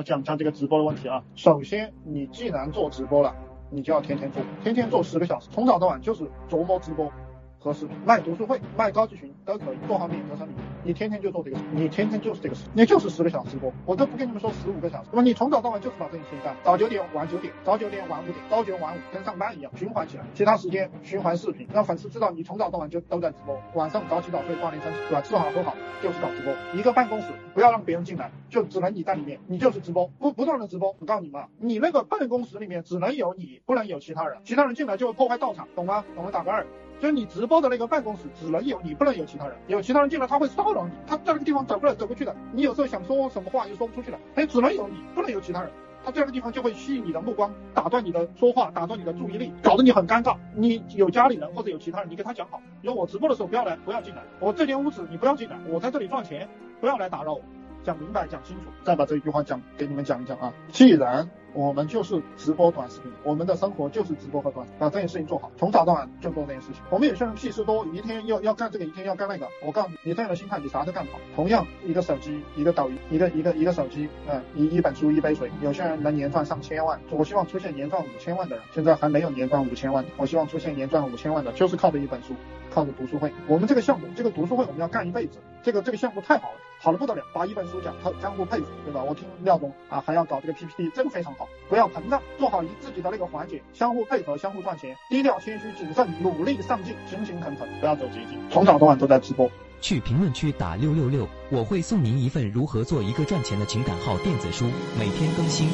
我讲一下这个直播的问题啊。首先，你既然做直播了，你就要天天做，天天做十个小时，从早到晚就是琢磨直播。和视频卖读书会、卖高级群都可以，做好免责声明。你天天就做这个事，你天天就是这个事，你就是十个小时直播，我都不跟你们说十五个小时。那么你从早到晚就是把这件事情干，早九点晚九点，早九点晚五点，朝九晚五，跟上班一样，循环起来。其他时间循环视频，让粉丝知道你从早到晚就都在直播。晚上早起早睡锻炼身体，对吧？吃好喝好就是搞直播。一个办公室不要让别人进来，就只能你在里面，你就是直播，不不断的直播。我告诉你们，你那个办公室里面只能有你，不能有其他人，其他人进来就会破坏道场，懂吗？懂了打个二。就是你直播的那个办公室只能有你，不能有其他人。有其他人进来，他会骚扰你。他在那个地方走过来走过去的，你有时候想说什么话又说不出去了。哎，只能有你，不能有其他人。他这样的地方就会吸引你的目光，打断你的说话，打断你的注意力，搞得你很尴尬。你有家里人或者有其他人，你跟他讲好，说我直播的时候不要来，不要进来。我这间屋子你不要进来，我在这里赚钱，不要来打扰我。讲明白，讲清楚，再把这一句话讲给你们讲一讲啊。既然我们就是直播短视频，我们的生活就是直播和短，把这件事情做好，从早到晚就做这件事情。我们有些人屁事多，一天要要干这个，一天要干那个。我告诉你，你这样的心态，你啥都干不好。同样，一个手机，一个抖音，一个一个一个手机，嗯，一一本书，一杯水，有些人能年赚上千万。我希望出现年赚五千万的人，现在还没有年赚五千万的。我希望出现年赚五千万的，就是靠着一本书，靠着读书会。我们这个项目，这个读书会，我们要干一辈子。这个这个项目太好了。好的不得了，把一本书讲，透相互配合，对吧？我听廖总啊，还要搞这个 PPT，真的非常好。不要膨胀，做好你自己的那个环节，相互配合，相互赚钱，低调、谦虚、谨慎，努力上进，勤勤恳恳，不要走捷径。从早到晚都在直播。去评论区打六六六，我会送您一份如何做一个赚钱的情感号电子书，每天更新。